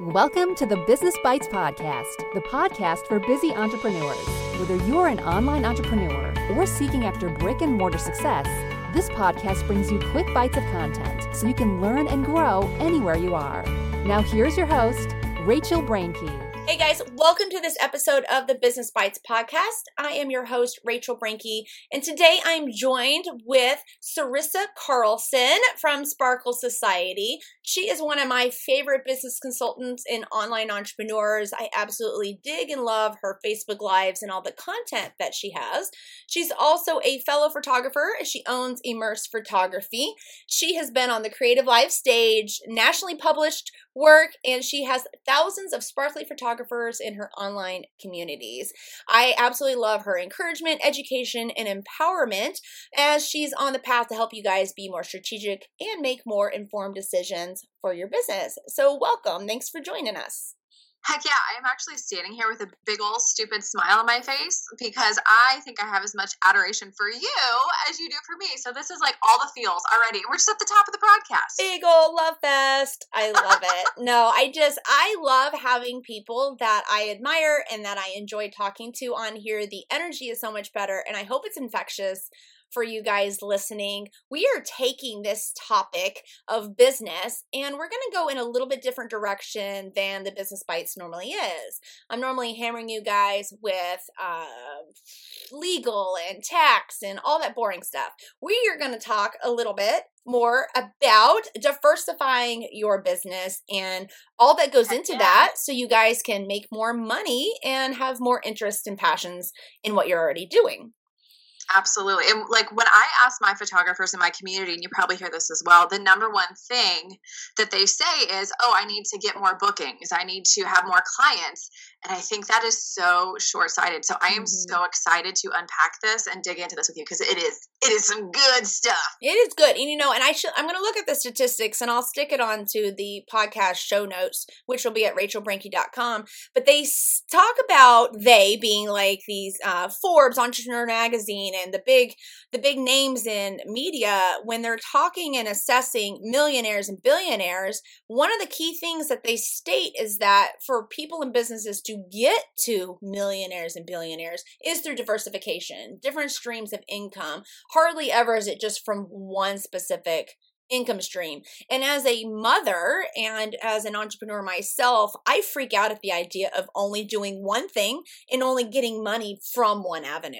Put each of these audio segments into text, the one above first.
Welcome to the Business Bites Podcast, the podcast for busy entrepreneurs. Whether you're an online entrepreneur or seeking after brick and mortar success, this podcast brings you quick bites of content so you can learn and grow anywhere you are. Now, here's your host, Rachel Brenke. Hey guys, welcome to this episode of the Business Bites podcast. I am your host, Rachel Brenke, and today I'm joined with Sarissa Carlson from Sparkle Society. She is one of my favorite business consultants and online entrepreneurs. I absolutely dig and love her Facebook Lives and all the content that she has. She's also a fellow photographer. She owns Immerse Photography. She has been on the Creative Live stage, nationally published work, and she has thousands of sparkly photographers in her online communities. I absolutely love her encouragement, education, and empowerment as she's on the path to help you guys be more strategic and make more informed decisions for your business. So, welcome. Thanks for joining us. Heck yeah, I am actually standing here with a big old stupid smile on my face because I think I have as much adoration for you as you do for me. So this is like all the feels already. We're just at the top of the podcast. Big old love fest. I love it. no, I just I love having people that I admire and that I enjoy talking to on here. The energy is so much better and I hope it's infectious for you guys listening. We are taking this topic of business and we're going to go in a little bit different direction than the Business Bites normally is. I'm normally hammering you guys with uh, legal and tax and all that boring stuff. We are going to talk a little bit more about diversifying your business and all that goes into that so you guys can make more money and have more interest and passions in what you're already doing. Absolutely. And like when I ask my photographers in my community, and you probably hear this as well, the number one thing that they say is, Oh, I need to get more bookings. I need to have more clients. And I think that is so short sighted. So I am mm-hmm. so excited to unpack this and dig into this with you because it is it is some good stuff. It is good. And you know, and I should I'm gonna look at the statistics and I'll stick it onto the podcast show notes, which will be at rachelbrenke.com. But they talk about they being like these uh, Forbes Entrepreneur Magazine and the big the big names in media when they're talking and assessing millionaires and billionaires, one of the key things that they state is that for people and businesses to get to millionaires and billionaires is through diversification, different streams of income. Hardly ever is it just from one specific income stream. And as a mother and as an entrepreneur myself, I freak out at the idea of only doing one thing and only getting money from one avenue.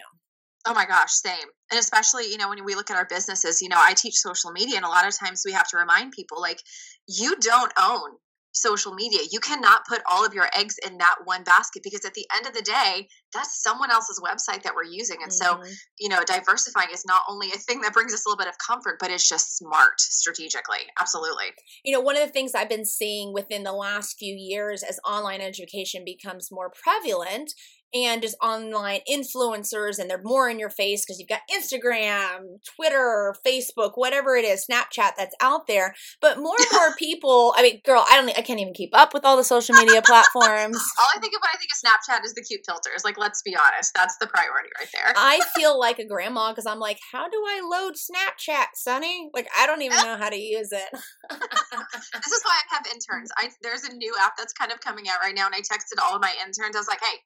Oh my gosh, same. And especially, you know, when we look at our businesses, you know, I teach social media and a lot of times we have to remind people like you don't own social media. You cannot put all of your eggs in that one basket because at the end of the day, that's someone else's website that we're using. And mm-hmm. so, you know, diversifying is not only a thing that brings us a little bit of comfort, but it's just smart strategically. Absolutely. You know, one of the things I've been seeing within the last few years as online education becomes more prevalent and just online influencers and they're more in your face because you've got Instagram, Twitter, Facebook, whatever it is, Snapchat that's out there. But more and more people, I mean, girl, I don't I can't even keep up with all the social media platforms. all I think of when I think of Snapchat is the cute filters. Like let's be honest, that's the priority right there. I feel like a grandma because I'm like, how do I load Snapchat, Sonny? Like I don't even know how to use it. this is why I have interns. I there's a new app that's kind of coming out right now and I texted all of my interns. I was like, "Hey,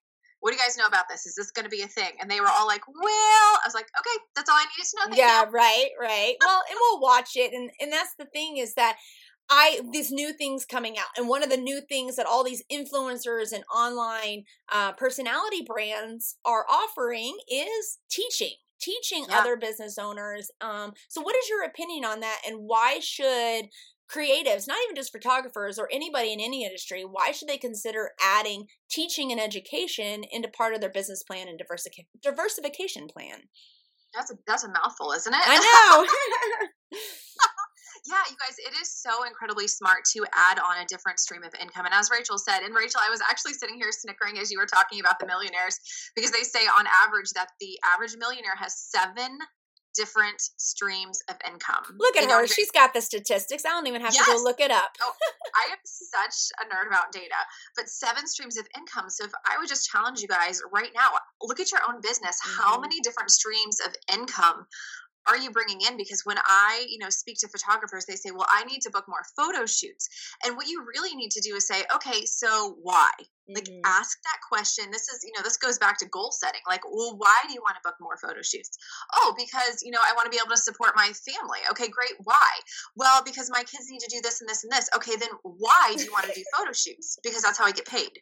what do you guys know about this? Is this going to be a thing? And they were all like, well, I was like, okay, that's all I needed to know. Thank yeah, you. right, right. well, and we'll watch it. And, and that's the thing is that I these new things coming out, and one of the new things that all these influencers and online uh, personality brands are offering is teaching teaching yeah. other business owners. Um, so, what is your opinion on that, and why should creatives, not even just photographers or anybody in any industry, why should they consider adding teaching and education into part of their business plan and diversific- diversification plan? That's a that's a mouthful, isn't it? I know. yeah, you guys, it is so incredibly smart to add on a different stream of income. And as Rachel said, and Rachel, I was actually sitting here snickering as you were talking about the millionaires because they say on average that the average millionaire has seven different streams of income. Look at her. She's got the statistics. I don't even have yes. to go look it up. oh, I am such a nerd about data, but seven streams of income. So if I would just challenge you guys right now, look at your own business. Mm-hmm. How many different streams of income are you bringing in? Because when i you know speak to photographers they say well i need to book more photo shoots. And what you really need to do is say okay so why? Like Mhm. ask that question. This is you know this goes back to goal setting. Like well why do you want to book more photo shoots? Oh because you know i want to be able to support my family. Okay great why? Well because my kids need to do this and this and this. Okay then why do you want to do photo shoots? Because that's how i get paid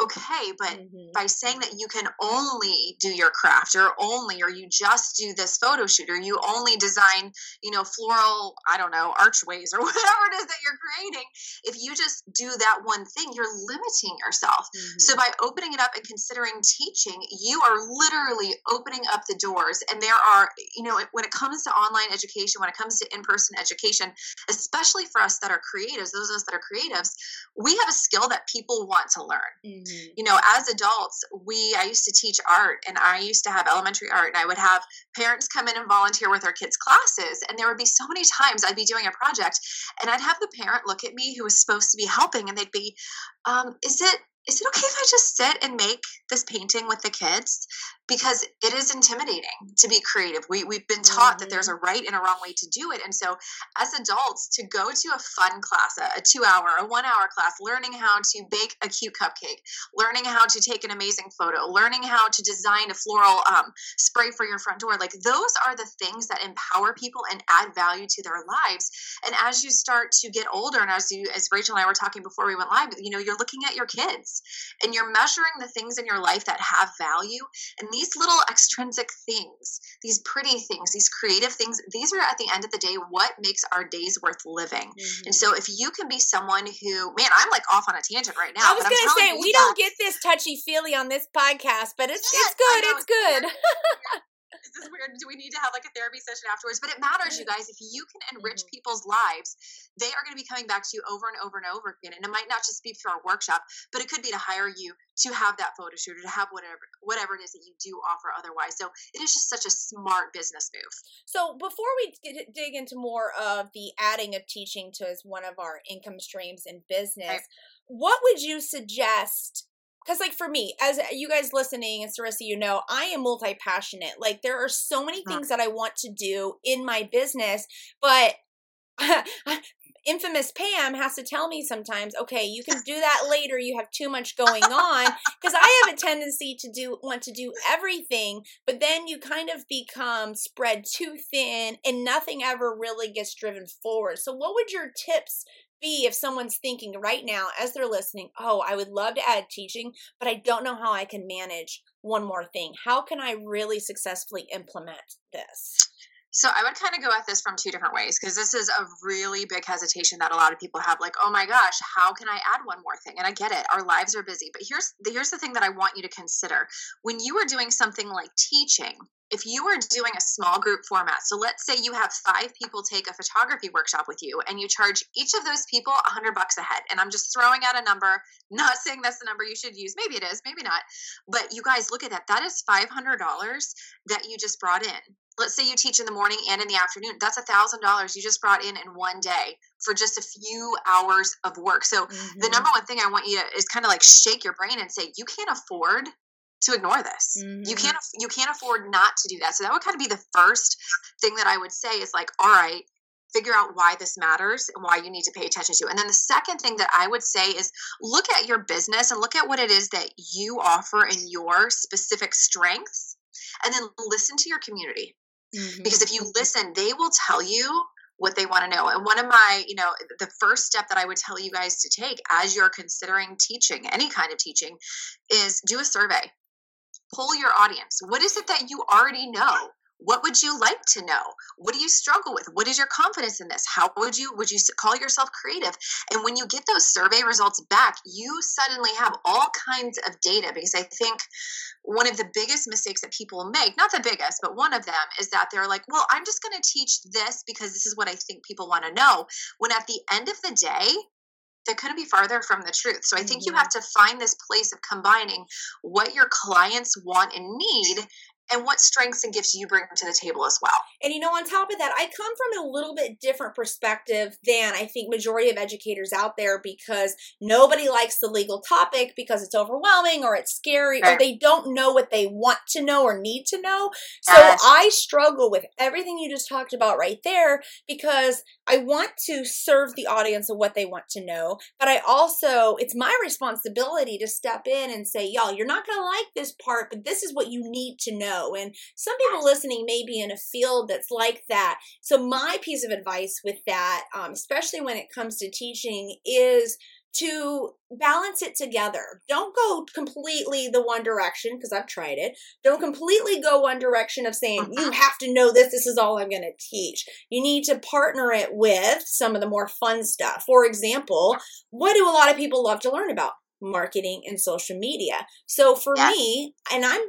okay but Mhm. by saying that you can only do your craft or only or you just do this photo shoot or you only design you know floral i don't know archways or whatever it is that you're creating if you just do that one thing you're limiting yourself so Mhm. by opening it up and considering teaching you are literally opening up the doors and there are you know when it comes to online education when it comes to in-person education especially for us that are creatives those of us that are creatives we have a skill that people want to learn Mhm. you know as adults we i used to teach art and i used to have elementary art and i would have parents come in and volunteer with our kids classes and there would be so many times i'd be doing a project and i'd have the parent look at me who was supposed to be helping and they'd be um, is it is it okay if I just sit and make this painting with the kids? Because it is intimidating to be creative. We, we've been taught that there's a right and a wrong way to do it. And so, as adults, to go to a fun class, a, a two hour, a one hour class, learning how to bake a cute cupcake, learning how to take an amazing photo, learning how to design a floral um, spray for your front door, like those are the things that empower people and add value to their lives. And as you start to get older, and as you, as Rachel and I were talking before we went live, you know, you're looking at your kids and you're measuring the things in your life that have value and these little extrinsic things these pretty things these creative things these are at the end of the day what makes our days worth living Mhm. and so if you can be someone who man i'm like off on a tangent right now I was gonna say we that- don't get this touchy feely on this podcast, but it's Yes, it's good. It's good. is this weird? Do we need to have like a therapy session afterwards? But it matters, you guys. If you can enrich Mhm. people's lives, they are going to be coming back to you over and over and over again. And it might not just be for a workshop, but it could be to hire you to have that photo shoot or to have whatever whatever it is that you do offer otherwise. So it is just such a smart business move. So before we d- dig into more of the adding of teaching to as one of our income streams in business, Right. what would you suggest? Because like for me, as you guys listening and Sarissa, you know, I am multi passionate. Like there are so many Mhm. things that I want to do in my business, but infamous Pam has to tell me sometimes, okay, you can do that later. You have too much going on because I have a tendency to do want to do everything, but then you kind of become spread too thin and nothing ever really gets driven forward. So what would your tips be if someone's thinking right now as they're listening, "Oh, I would love to add teaching, but I don't know how I can manage one more thing. How can I really successfully implement this?" So I would kind of go at this from two different ways because this is a really big hesitation that a lot of people have. Like, oh my gosh, how can I add one more thing? And I get it, our lives are busy. But here's the, here's the thing that I want you to consider: when you are doing something like teaching, if you are doing a small group format, so let's say you have five people take a photography workshop with you, and you charge each of those people a hundred bucks a head. And I'm just throwing out a number, not saying that's the number you should use. Maybe it is, maybe not. But you guys look at that. That is five hundred dollars that you just brought in let's say you teach in the morning and in the afternoon that's a thousand dollars you just brought in in one day for just a few hours of work so the Mm-hmm. number one thing i want you to is kind of like shake your brain and say you can't afford to ignore this. You Mhm. can't you can't afford not to do that. So that would kind of be the first thing that i would say is like all right figure out why this matters and why you need to pay attention to and then the second thing that i would say is look at your business and look at what it is that you offer in your specific strengths and then listen to your community. Mhm. because if you listen they will tell you what they want to know. And one of my you know the first step that i would tell you guys to take as you're considering teaching any kind of teaching is do a survey poll your audience. What is it that you already know? What would you like to know? What do you struggle with? What is your confidence in this? How would you would you call yourself creative? And when you get those survey results back you suddenly have all kinds of data because i think one of the biggest mistakes that people make not the biggest but one of them is that they're like well i'm just going to teach this because this is what i think people want to know. When at the end of the day that couldn't be farther from the truth. So I think you Mhm. have to find this place of combining what your clients want and need and what strengths and gifts you bring to the table as well. And you know, on top of that, I come from a little bit different perspective than I think majority of educators out there because nobody likes the legal topic because it's overwhelming or it's scary right. or they don't know what they want to know or need to know. So yes. I struggle with everything you just talked about right there because I want to serve the audience of what they want to know, but I also it's my responsibility to step in and say, y'all, you're not going to like this part, but this is what you need to know know. And some people listening may be in a field that's like that. So, my piece of advice with that, um, especially when it comes to teaching, is to balance it together. Don't go completely the one direction because I've tried it. Don't completely go one direction of saying you uh-huh. have to know this, this is all I'm going to teach. You need to partner it with some of the more fun stuff. For example, what do a lot of people love to learn about? Marketing and social media. So for me, and I'm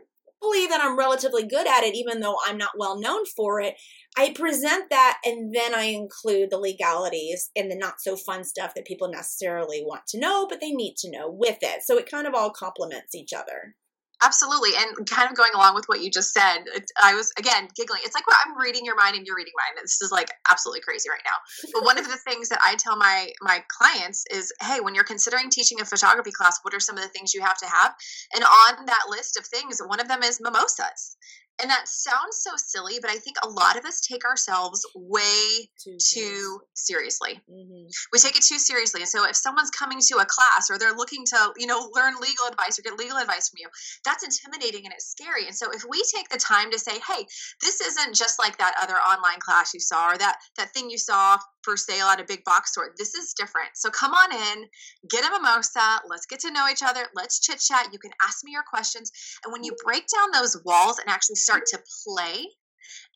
believe that I'm relatively good at it, even though I'm not well known for it. I present that and then I include the legalities and the not so fun stuff that people necessarily want to know, but they need to know with it. So it kind of all complements each other. Absolutely. And kind of going along with what you just said, I was again giggling. It's like well, I'm reading your mind and you're reading mine. This is like absolutely crazy right now. But one of the things that I tell my my clients is, hey, when you're considering teaching a photography class, what are some of the things you have to have? And on that list of things, one of them is mimosas. And that sounds so silly, but I think a lot of us take ourselves way too, too seriously. Mm-hmm. We take it too seriously. And so if someone's coming to a class or they're looking to, you know, learn legal advice or get legal advice from you, that's intimidating and it's scary. And so if we take the time to say, hey, this isn't just like that other online class you saw or that that thing you saw for sale at a big box store. This is different. So come on in, get a mimosa, let's get to know each other, let's chit chat. You can ask me your questions. And when you break down those walls and actually start to play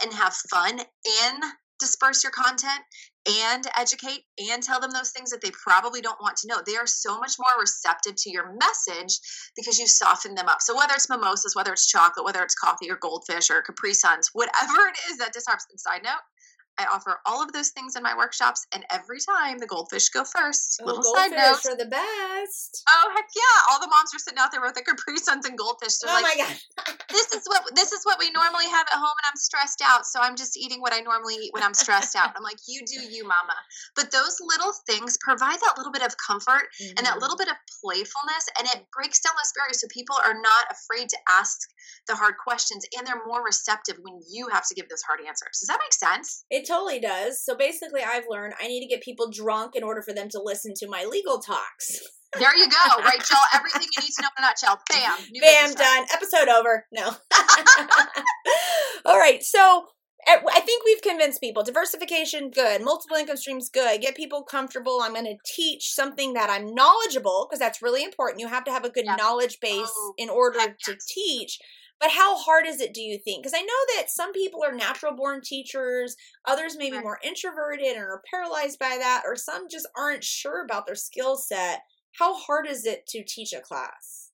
and have fun and disperse your content and educate and tell them those things that they probably don't want to know. They are so much more receptive to your message because you soften them up. So whether it's mimosas, whether it's chocolate, whether it's coffee or goldfish or Capri Suns, whatever it is that disarms. And side note, I offer all of those things in my workshops, and every time the goldfish go first. Oh, Little side note. are the best. Oh heck yeah! All the moms are sitting out there with their Capri Suns and goldfish. They're oh like, my god! this is what this is what we normally have at home, and I'm stressed out, so I'm just eating what I normally eat when I'm stressed out. I'm like, you do you, mama. But those little things provide that little bit of comfort mm-hmm. and that little bit of playfulness, and it breaks down those barriers, so people are not afraid to ask the hard questions, and they're more receptive when you have to give those hard answers. Does that make sense? It totally does. So basically, I've learned I need to get people drunk in order for them to listen to my legal talks. There you go, Rachel. Everything you need to know in a nutshell. Bam. Bam, done. Episode over. No. All right. So eh, I think we've convinced people diversification, good. Multiple income streams, good. Get people comfortable. I'm going to teach something that I'm knowledgeable because that's really important. You have to have a good knowledge base oh, in order to teach. But how hard is it, do you think? Because I know that some people are natural born teachers, others may be more introverted and are paralyzed by that, or some just aren't sure about their skill set. How hard is it to teach a class?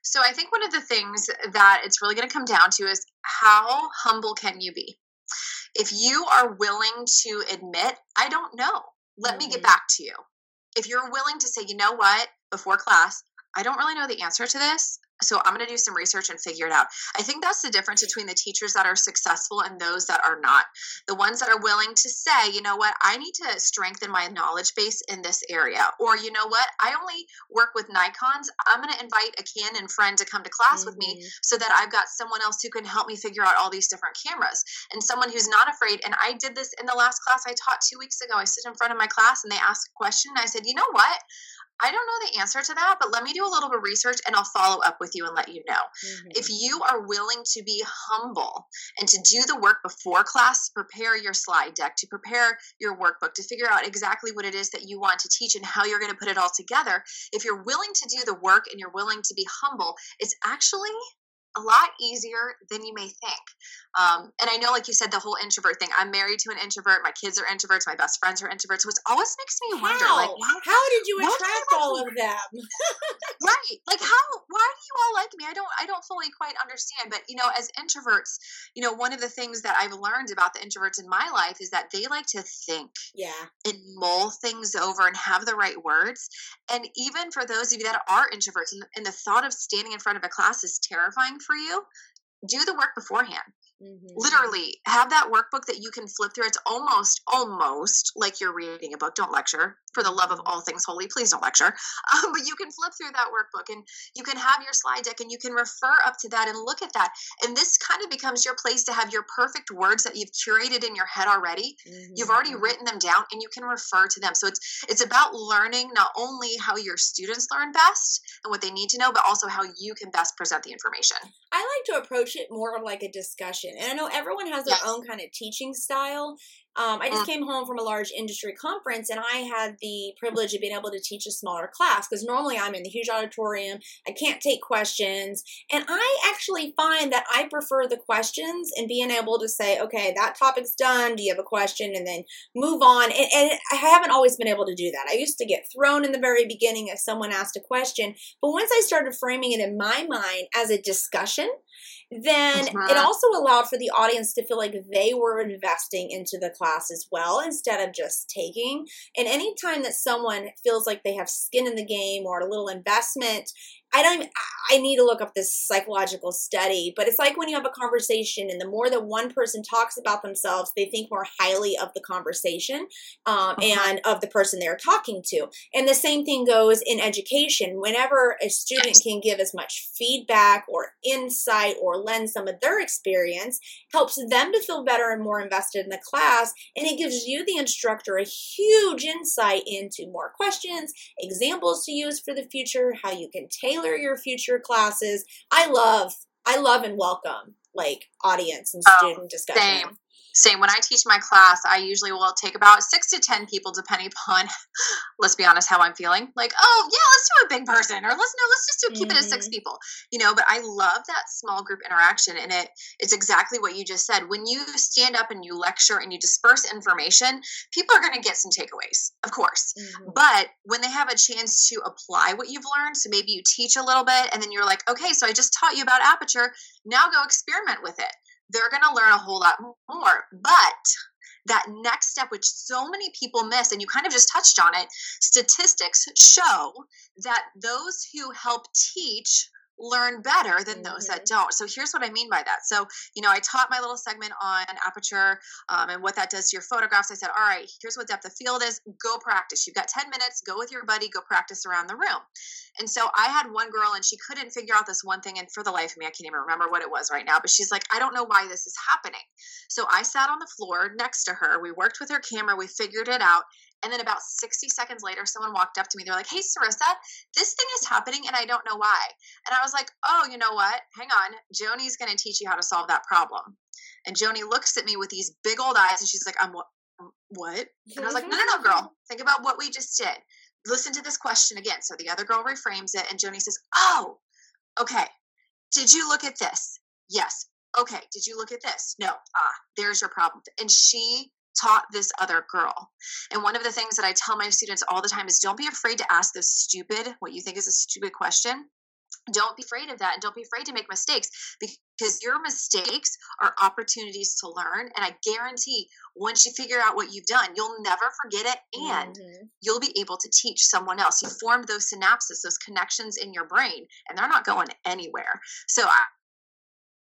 So I think one of the things that it's really going to come down to is how humble can you be? If you are willing to admit, I don't know, let mm-hmm. me get mm-hmm. back to you. If you're willing to say, you know what, before class, I don't really know the answer to this so i'm going to do some research and figure it out. I think that's the difference between the teachers that are successful and those that are not. The ones that are willing to say you know what? I need to strengthen my knowledge base in this area. Or you know what? I only work with nikons. I'm going to invite a canon friend to come to class mm-hmm. with me mm-hmm. so that i've got someone else who can help me figure out all these different cameras. And someone who's not afraid and i did this in the last class i taught two weeks ago. I sit in front of my class and they ask a question and i said you know what I don't know the answer to that, but let me do a little bit of research and I'll follow up with you and let you know. Mm-hmm. If you are willing to be humble and to do the work before class, prepare your slide deck, to prepare your workbook, to figure out exactly what it is that you want to teach and how you're going to put it all together, if you're willing to do the work and you're willing to be humble, it's actually a lot easier than you may think. Um, and I know, like you said, the whole introvert thing. I'm married to an introvert. My kids are introverts. My best friends are introverts. So it always makes me wonder, how? like, how did you attract all of them? right? Like, how? Why do you all like me? I don't. I don't fully quite understand. But you know, as introverts, you know, one of the things that I've learned about the introverts in my life is that they like to think, yeah, and mull things over and have the right words. And even for those of you that are introverts, and, and the thought of standing in front of a class is terrifying for you do the work beforehand. Mm-hmm. Literally, have that workbook that you can flip through. It's almost, almost like you're reading a book. Don't lecture. For the love of all things holy, please don't lecture. Um, but you can flip through that workbook and you can have your slide deck and you can refer up to that and look at that. And this kind of becomes your place to have your perfect words that you've curated in your head already. Mm-hmm. You've already mm-hmm. written them down and you can refer to them. So it's it's about learning not only how your students learn best and what they need to know, but also how you can best present the information. I like to approach it more of like a discussion. And I know everyone has their yes. own kind of teaching style. Um, I just came home from a large industry conference and I had the privilege of being able to teach a smaller class because normally I'm in the huge auditorium. I can't take questions. And I actually find that I prefer the questions and being able to say, okay, that topic's done. Do you have a question? And then move on. And, and I haven't always been able to do that. I used to get thrown in the very beginning if someone asked a question. But once I started framing it in my mind as a discussion, then uh-huh. it also allowed for the audience to feel like they were investing into the class as well instead of just taking. And anytime that someone feels like they have skin in the game or a little investment, I don't. I need to look up this psychological study, but it's like when you have a conversation, and the more that one person talks about themselves, they think more highly of the conversation um, uh-huh. and of the person they're talking to. And the same thing goes in education. Whenever a student can give as much feedback or insight or lend some of their experience, helps them to feel better and more invested in the class, and it gives you, the instructor, a huge insight into more questions, examples to use for the future, how you can tailor tailor your future classes. I love, I love and welcome like audience and oh, student oh, discussion. Same same when i teach my class i usually will take about six to ten people depending upon let's be honest how i'm feeling like oh yeah let's do a big person or let's no let's just do keep mm-hmm. it at six mm-hmm. people you know but i love that small group interaction and it it's exactly what you just said when you stand up and you lecture and you disperse information people are going to get some takeaways of course mm-hmm. but when they have a chance to apply what you've learned so maybe you teach a little bit and then you're like okay so i just taught you about aperture now go experiment with it they're going to learn a whole lot more. But that next step, which so many people miss, and you kind of just touched on it, statistics show that those who help teach learn better than mm-hmm. those that mm-hmm. don't. So here's what I mean by that. So, you know, I taught my little segment on aperture um, and what that does to your photographs. I said, all right, here's what depth of field is. Go practice. You've got 10 minutes. Go with your buddy. Go practice around the room. And so I had one girl and she couldn't figure out this one thing. And for the life of me, I can't even remember what it was right now. But she's like, I don't know why this is happening. So I sat on the floor next to her. We worked with her camera. We figured it out. And then about 60 seconds later, someone walked up to me. They're like, Hey, Sarissa, this thing is happening and I don't know why. And I was like, Oh, you know what? Hang on. Joni's going to teach you how to solve that problem. And Joni looks at me with these big old eyes and she's like, I'm what? What? And I was like, No, no, no, girl. Think about what we just did. Listen to this question again. So the other girl reframes it and Joni says, Oh, okay. Did you look at this? Yes. Okay. Did you look at this? No. Ah, there's your problem. And she taught this other girl. And one of the things that I tell my students all the time is don't be afraid to ask this stupid, what you think is a stupid question. Don't be afraid of that and don't be afraid to make mistakes because your mistakes are opportunities to learn. And I guarantee once you figure out what you've done, you'll never forget it and mm-hmm. you'll be able to teach someone else. You formed those synapses, those connections in your brain, and they're not going anywhere. So I,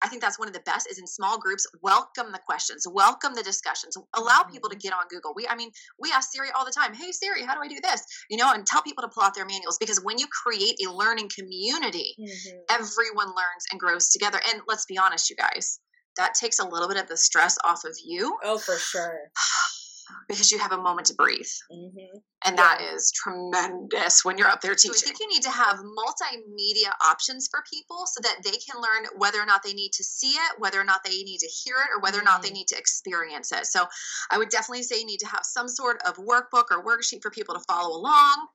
I think that's one of the best is in small groups, welcome the questions, welcome the discussions, allow people to mm-hmm. get on Google. We, I mean, we ask Siri all the time, hey, Siri, how do I do this? You know, and tell people to pull out their manuals because when you create a learning community, mm-hmm. everyone learns and grows together. And let's be honest, you guys, that takes a little bit of the stress off of you. Oh, for sure. Because you have a moment to breathe. Mm-hmm. And that yeah. is tremendous when you're up there teaching. So I think you need to have multimedia options for people so that they can learn whether or not they need to see it, whether or not they need to hear it, or whether or not they mm-hmm. need to experience it. So I would definitely say you need to have some sort of workbook or worksheet for people to follow along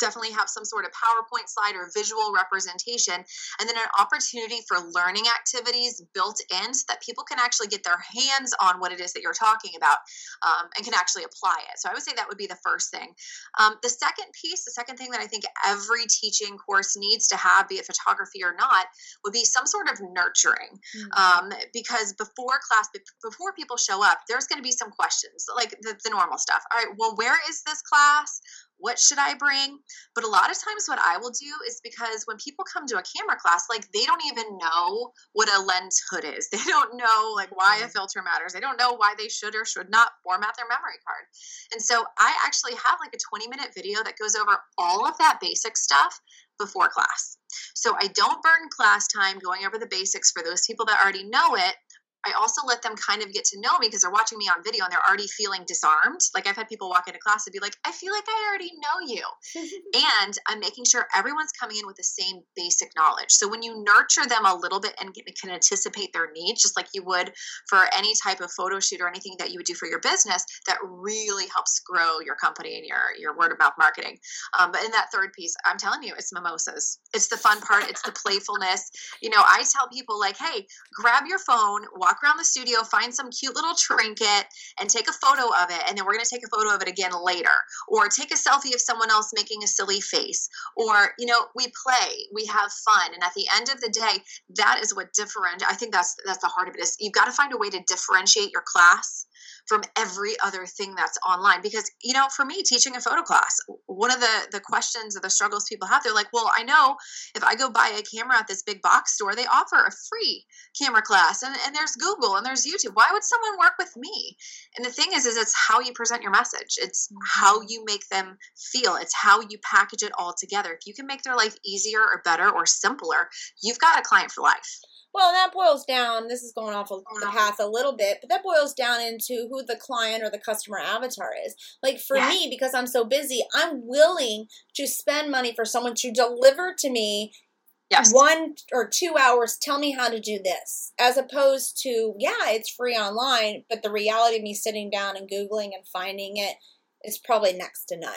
definitely have some sort of PowerPoint slide or visual representation, and then an opportunity for learning activities built in so that people can actually get their hands on what it is that you're talking about um, and can actually apply it. So I would say that would be the first thing. Um, the second piece, the second thing that I think every teaching course needs to have, be it photography or not, would be some sort of nurturing. Mm-hmm. Um, because before class, before people show up, there's going to be some questions like the, the normal stuff. All right, well, where is this class? What should I bring? But a lot of times, what I will do is because when people come to a camera class, like they don't even know what a lens hood is. They don't know like why a mm-hmm. filter matters. They don't know why they should or should not format their memory card. And so I actually have like a 20 minute video that goes over all of that basic stuff before class. So I don't burn class time going over the basics for those people that already know it. I also let them kind of get to know me because they're watching me on video and they're already feeling disarmed. Like I've had people walk into class and be like, I feel like I already know you. and I'm making sure everyone's coming in with the same basic knowledge. So when you nurture them a little bit and can anticipate their needs, just like you would for any type of photo shoot or anything that you would do for your business, that really helps grow your company and your, your word of mouth marketing. Um, but in that third piece, I'm telling you, it's mimosas. It's the fun part. It's the playfulness. You know, I tell people like, hey, grab your phone, walk walk around the studio, find some cute little trinket, and take a photo of it. And then we're going to take a photo of it again later. Or take a selfie of someone else making a silly face. Or, you know, we play, we have fun. And at the end of the day, that is what different. I think that's that's the heart of it is you've got to find a way to differentiate your class from every other thing that's online. Because you know for me teaching a photo class one of the the questions or the struggles people have they're like well i know if i go buy a camera at this big box store they offer a free camera class and, and there's google and there's youtube. Why would someone work with me? And the thing is is it's how you present your message. It's how you make them feel. It's how you package it all together. If you can make their life easier or better or simpler you've got a client for life well, that boils down, this is going off of the path a little bit, but that boils down into who the client or the customer avatar is. Like for yeah. me, because I'm so busy, I'm willing to spend money for someone to deliver to me yes. one or two hours, tell me how to do this, as opposed to, yeah, it's free online, but the reality of me sitting down and Googling and finding it is probably next to none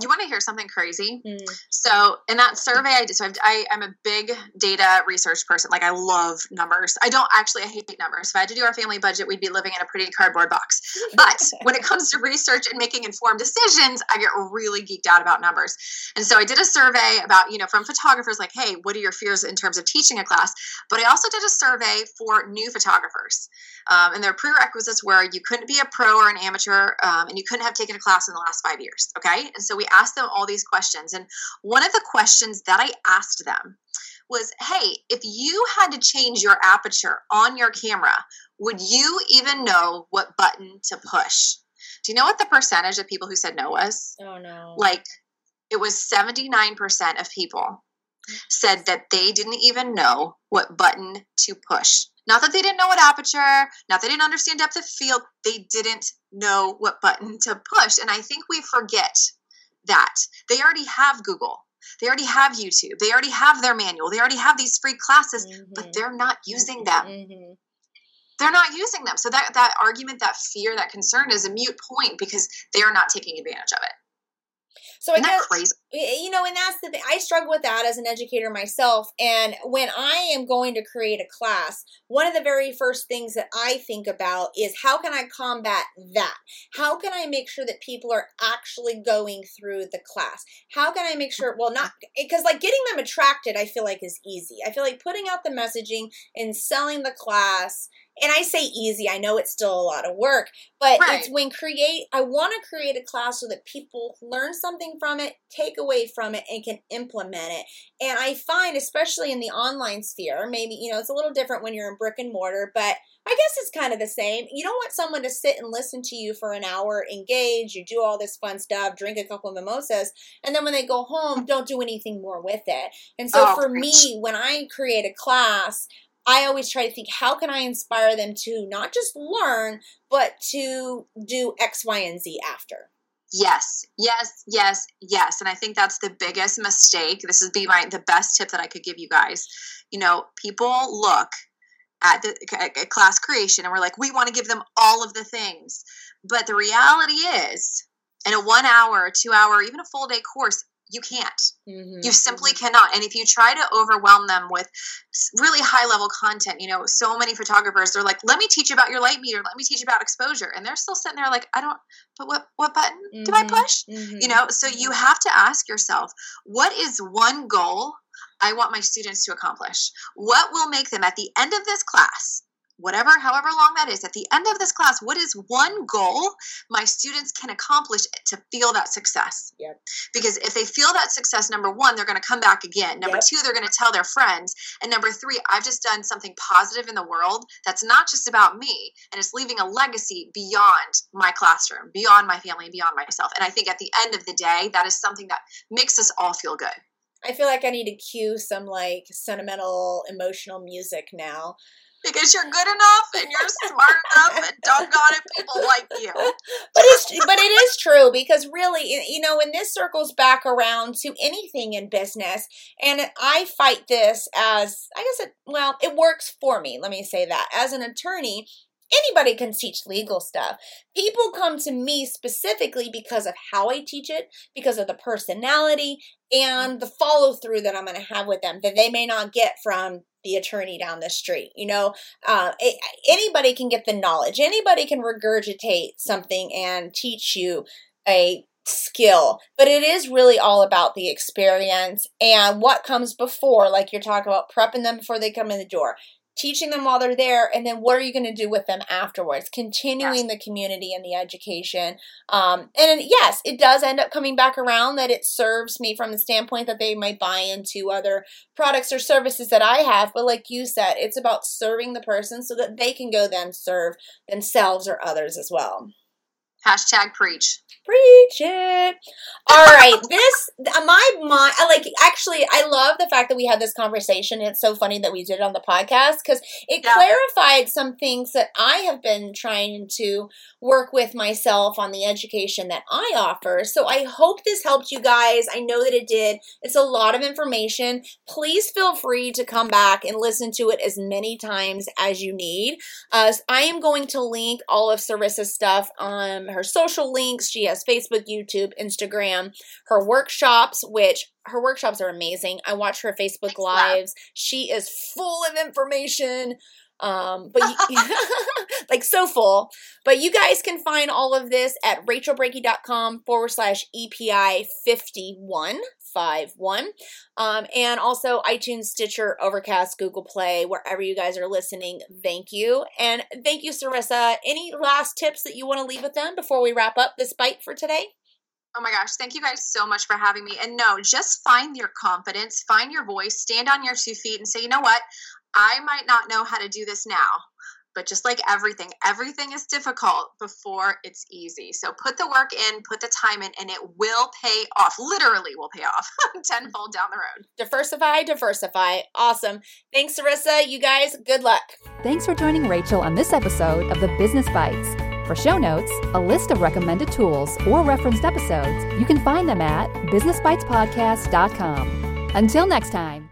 you want to hear something crazy? Mm. So in that survey I did, so I've, I, am a big data research person. Like I love numbers. I don't actually, I hate numbers. If I had to do our family budget, we'd be living in a pretty cardboard box. But when it comes to research and making informed decisions, I get really geeked out about numbers. And so I did a survey about, you know, from photographers like, hey, what are your fears in terms of teaching a class? But I also did a survey for new photographers. Um, and their prerequisites were you couldn't be a pro or an amateur um, and you couldn't have taken a class in the last five years. Okay. And so we asked them all these questions. And one of the questions that I asked them was hey, if you had to change your aperture on your camera, would you even know what button to push? Do you know what the percentage of people who said no was? Oh, no. Like, it was 79% of people said that they didn't even know what button to push. Not that they didn't know what aperture, not that they didn't understand depth of field, they didn't know what button to push. And I think we forget that. They already have Google. They already have YouTube. They already have their manual. They already have these free classes, mm-hmm. but they're not using them. Mm-hmm. They're not using them. So that that argument, that fear, that concern is a mute point because they are not taking advantage of it. So Isn't I guess, crazy? you know, and that's the thing. I struggle with that as an educator myself. And when I am going to create a class, one of the very first things that I think about is how can I combat that? How can I make sure that people are actually going through the class? How can I make sure, well, not mm-hmm. eh, because like getting them attracted, I feel like is easy. I feel like putting out the messaging and selling the class and I say easy, I know it's still a lot of work, but right. it's when create, I want to create a class so that people learn something from it, take away from it, and can implement it. And I find, especially in the online sphere, maybe, you know, it's a little different when you're in brick and mortar, but I guess it's kind of the same. You don't want someone to sit and listen to you for an hour, engage, you do all this fun stuff, drink a couple of mimosas, and then when they go home, don't do anything more with it. And so oh, for me, when I create a class, I always try to think how can I inspire them to not just learn, but to do X, Y, and Z after. Yes, yes, yes, yes. And I think that's the biggest mistake. This would be my the best tip that I could give you guys. You know, people look at the at class creation and we're like, we want to give them all of the things. But the reality is, in a one hour, two hour, even a full day course, you can't. Mm-hmm. You simply mm-hmm. cannot. And if you try to overwhelm them with really high level content, you know, so many photographers, they're like, let me teach you about your light meter. Let me teach you about exposure. And they're still sitting there like, I don't, but what, what button mm-hmm. do I mm-hmm. push? Mm-hmm. You know, so you have to ask yourself, what is one goal I want my students to accomplish? What will make them at the end of this class whatever, however long that is, at the end of this class, what is one goal my students can accomplish to feel that success? Yep. Because if they feel that success, number one, they're going to come back again. Number Yep. two, they're going to tell their friends. And number three, I've just done something positive in the world that's not just about me and it's leaving a legacy beyond my classroom, beyond my family, and beyond myself. And I think at the end of the day, that is something that makes us all feel good. I feel like I need to cue some like sentimental, emotional music now. Because you're good enough and you're smart enough and doggone it, people like you. But it's but it is true because really, you know, and this circles back around to anything in business, and I fight this as I guess it well, it works for me. Let me say that as an attorney. Anybody can teach legal stuff. People come to me specifically because of how I teach it, because of the personality and the follow through that I'm going to have with them that they may not get from the attorney down the street. You know, uh, a- anybody can get the knowledge, anybody can regurgitate something and teach you a skill, but it is really all about the experience and what comes before, like you're talking about prepping them before they come in the door. Teaching them while they're there, and then what are you going to do with them afterwards? Continuing the community and the education. Um, and yes, it does end up coming back around that it serves me from the standpoint that they might buy into other products or services that I have. But like you said, it's about serving the person so that they can go then serve themselves or others as well. Hashtag preach. Preach it. All right, this my mind. Like actually. I love the fact that we had this conversation. It's so funny that we did it on the podcast because it Yeah. clarified some things that I have been trying to work with myself on the education that I offer. So I hope this helped you guys. I know that it did. It's a lot of information. Please feel free to come back and listen to it as many times as you need. Uh, I am going to link all of Sarissa's stuff on her social links. She has Facebook, YouTube, Instagram, her workshops, which her workshops are amazing. I watch her Facebook lives. She is full of information. Um, but you, like so full. But you guys can find all of this at rachelbrenke.com forward slash EPI 51. 51. Um, and also iTunes, Stitcher, Overcast, Google Play, wherever you guys are listening. Thank you. And thank you, Sarissa. Any last tips that you want to leave with them before we wrap up this bite for today? Oh my gosh, thank you guys so much for having me. And no, just find your confidence, find your voice, stand on your two feet and say, you know what? I might not know how to do this now. But just like everything, everything is difficult before it's easy. So put the work in, put the time in, and it will pay off. Literally will pay off tenfold down the road. Diversify, diversify. Awesome. Thanks, Sarissa. You guys, good luck. Thanks for joining Rachel on this episode of the Business Bites. For show notes, a list of recommended tools, or referenced episodes, you can find them at businessbitespodcast.com. Until next time.